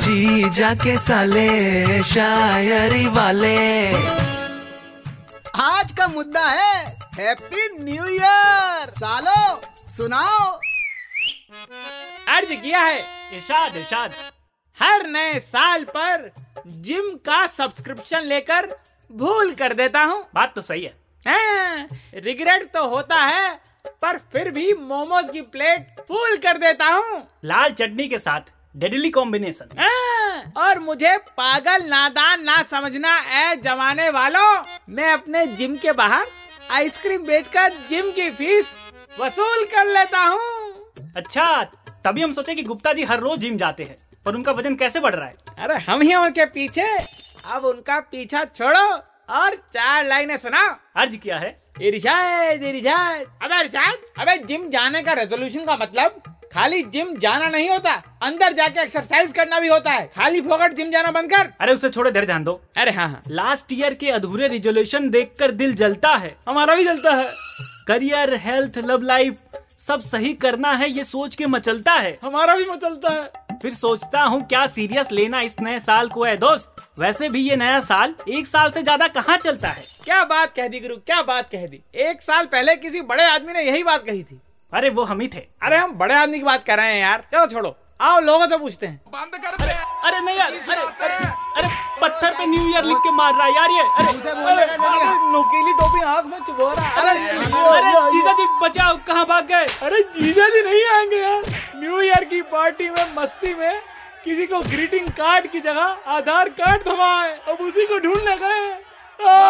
जी जाके साले शायरी वाले। आज का मुद्दा है हैप्पी न्यू ईयर सालो सुनाओ। अर्ज़ किया है इशाद इशाद हर नए साल पर जिम का सब्सक्रिप्शन लेकर भूल कर देता हूँ। बात तो सही है रिग्रेट तो होता है पर फिर भी मोमोज की प्लेट फूल कर देता हूँ। लाल चटनी के साथ। Deadly combination. हाँ, और मुझे पागल नादान ना समझना है जमाने वालों। मैं अपने जिम के बाहर आइसक्रीम बेचकर जिम की फ़ीस वसूल कर लेता हूँ। अच्छा तभी हम सोचे कि गुप्ता जी हर रोज जिम जाते हैं पर उनका वज़न कैसे बढ़ रहा है? अरे हम ही उनके पीछे। अब उनका पीछा छोड़ो और चार लाइनें सुनाओ। अर्ज़ किया है। इरशाद इरशाद। अबे इरशाद अबे जिम जाने का रेजोल्यूशन का मतलब खाली जिम जाना नहीं होता अंदर जाके एक्सरसाइज करना भी होता है। खाली फोकट जिम जाना बंद कर। अरे उसे छोड़े देर ध्यान दो। अरे हाँ हाँ। लास्ट ईयर के अधूरे रिजोल्यूशन देखकर दिल जलता है। हमारा भी जलता है। करियर हेल्थ लव लाइफ सब सही करना है ये सोच के मचलता है। हमारा भी मचलता है। फिर सोचता हूँ क्या सीरियस लेना इस नए साल को है दोस्त? वैसे भी ये नया साल एक साल से ज़्यादा कहाँ चलता है? क्या बात कह दी गुरु क्या बात कह दी। एक साल पहले किसी बड़े आदमी ने यही बात कही थी। अरे वो हम ही थे। अरे हम बड़े आदमी की बात कर रहे हैं यार। चलो छोड़ो। आओ लोगों से पूछते हैं। बंद कर अरे अरे नहीं यार अरे अरे अरे पत्थर पे न्यू ईयर लिख के मार रहा है यार ये। अरे नुकीली टोपी हाथ में चुभो रहा है। अरे अरे जीजा जी बचाओ कहाँ भाग गए? अरे जीजा जी नहीं आएँगे यार। न्यू ईयर की पार्टी में मस्ती में किसी को ग्रीटिंग कार्ड की जगह आधार कार्ड थमा है अब उसी को ढूँढने गए। आ!